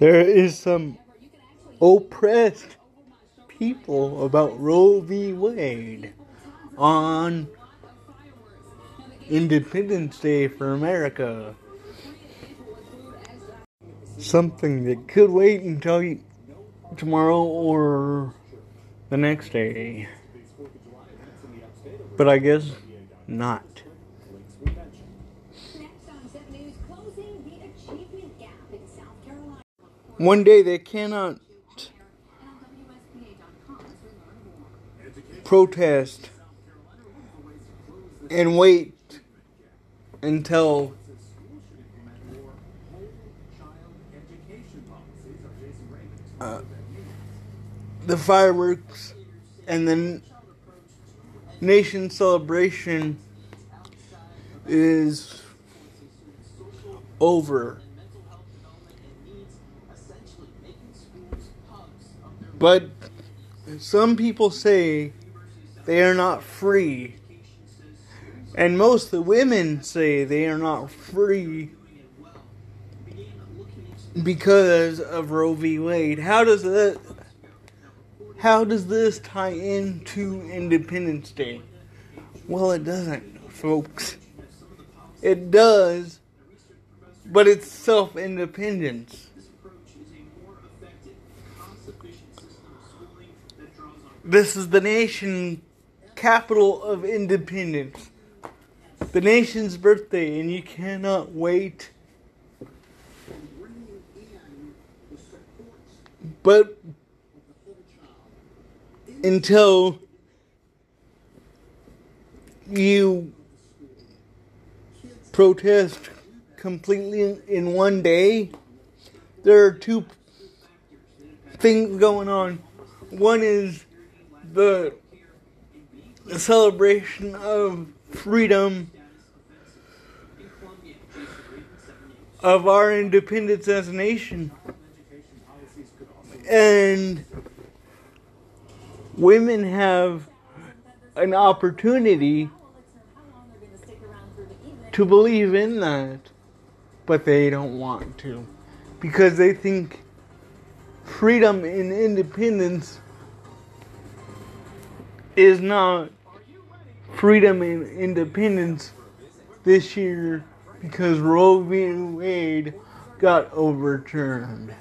There is some oppressed people about Roe v. Wade on Independence Day for America. Something that could wait until tomorrow or the next day. But I guess not. One day they cannot protest and wait until uh, the fireworks and the nation celebration is over. But some people say they are not free. And most of the women say they are not free because of Roe v. Wade. How does that how does this tie into Independence Day? Well, it doesn't, folks. It does, but it's self independence. This is the nation capital of independence. The nation's birthday, and you cannot wait. But until you protest completely in one day, there are two things going on. One is the, the celebration of freedom of our independence as a nation. And women have an opportunity to believe in that, but they don't want to because they think freedom and independence is not freedom and independence this year because Roe v. Wade got overturned.